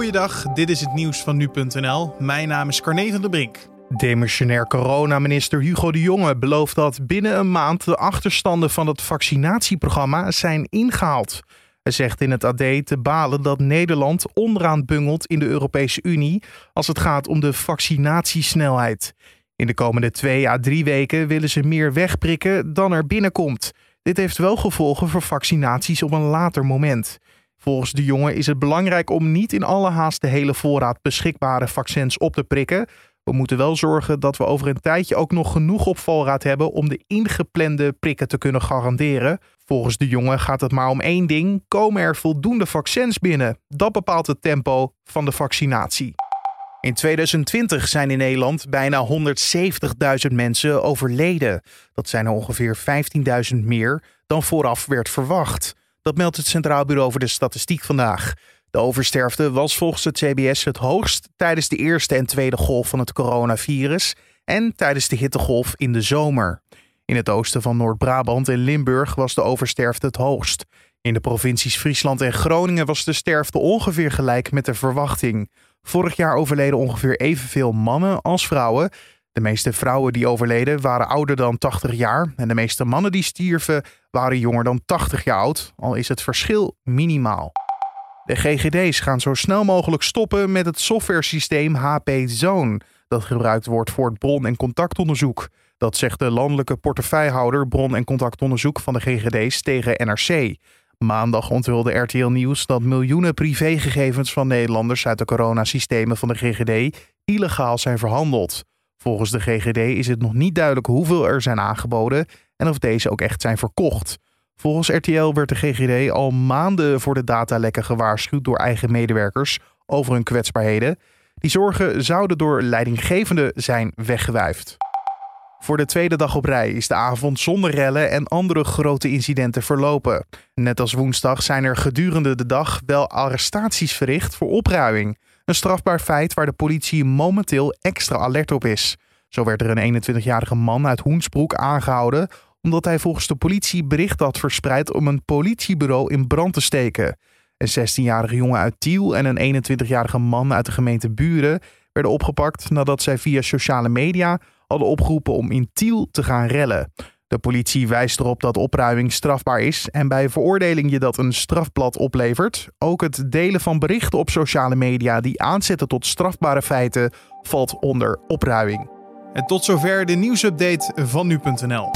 Goeiedag, dit is het nieuws van nu.nl. Mijn naam is Carne van der Brink. Demissionair coronaminister Hugo de Jonge belooft dat binnen een maand de achterstanden van het vaccinatieprogramma zijn ingehaald. Hij zegt in het AD te balen dat Nederland onderaan bungelt in de Europese Unie als het gaat om de vaccinatiesnelheid. In de komende twee à drie weken willen ze meer wegprikken dan er binnenkomt. Dit heeft wel gevolgen voor vaccinaties op een later moment. Volgens de jongen is het belangrijk om niet in alle haast de hele voorraad beschikbare vaccins op te prikken. We moeten wel zorgen dat we over een tijdje ook nog genoeg op voorraad hebben om de ingeplande prikken te kunnen garanderen. Volgens de jongen gaat het maar om één ding: komen er voldoende vaccins binnen? Dat bepaalt het tempo van de vaccinatie. In 2020 zijn in Nederland bijna 170.000 mensen overleden. Dat zijn er ongeveer 15.000 meer dan vooraf werd verwacht. Dat meldt het Centraal Bureau voor de Statistiek vandaag. De oversterfte was volgens het CBS het hoogst tijdens de eerste en tweede golf van het coronavirus en tijdens de hittegolf in de zomer. In het oosten van Noord-Brabant en Limburg was de oversterfte het hoogst. In de provincies Friesland en Groningen was de sterfte ongeveer gelijk met de verwachting. Vorig jaar overleden ongeveer evenveel mannen als vrouwen. De meeste vrouwen die overleden waren ouder dan 80 jaar en de meeste mannen die stierven waren jonger dan 80 jaar oud, al is het verschil minimaal. De GGD's gaan zo snel mogelijk stoppen met het softwaresysteem HP Zone, dat gebruikt wordt voor het bron- en contactonderzoek. Dat zegt de landelijke portefeuillehouder bron- en contactonderzoek van de GGD's tegen NRC. Maandag onthulde RTL Nieuws dat miljoenen privégegevens van Nederlanders uit de coronasystemen van de GGD illegaal zijn verhandeld. Volgens de GGD is het nog niet duidelijk hoeveel er zijn aangeboden en of deze ook echt zijn verkocht. Volgens RTL werd de GGD al maanden voor de datalekken gewaarschuwd door eigen medewerkers over hun kwetsbaarheden. Die zorgen zouden door leidinggevenden zijn weggewuifd. Voor de tweede dag op rij is de avond zonder rellen en andere grote incidenten verlopen. Net als woensdag zijn er gedurende de dag wel arrestaties verricht voor opruiming. Een strafbaar feit waar de politie momenteel extra alert op is. Zo werd er een 21-jarige man uit Hoensbroek aangehouden omdat hij volgens de politie bericht had verspreid om een politiebureau in brand te steken. Een 16-jarige jongen uit Tiel en een 21-jarige man uit de gemeente Buren werden opgepakt nadat zij via sociale media hadden opgeroepen om in Tiel te gaan rellen. De politie wijst erop dat opruiming strafbaar is en bij veroordeling je dat een strafblad oplevert. Ook het delen van berichten op sociale media die aanzetten tot strafbare feiten valt onder opruiming. En tot zover de nieuwsupdate van nu.nl.